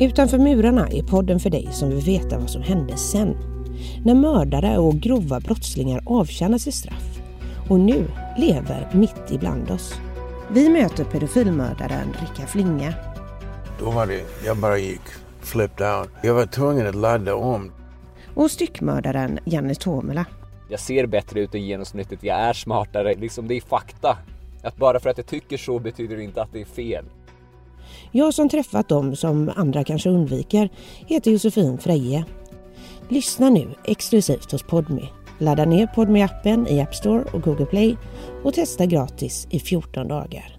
Utanför murarna är podden för dig som vill veta vad som hände sen. När mördare och grova brottslingar avtjänar sitt straff och nu lever mitt ibland oss. Vi möter pedofilmördaren Rickard Flinga. Då var det, jag bara gick flipped out. Jag var tvungen att ladda om. Och styckmördaren Janne Tomela. Jag ser bättre ut än genomsnittet, jag är smartare, liksom det är fakta. Att bara för att jag tycker så betyder det inte att det är fel. Jag som träffat dem som andra kanske undviker heter Josefin Freje. Lyssna nu exklusivt hos Podme. Ladda ner podme appen i App Store och Google Play och testa gratis i 14 dagar.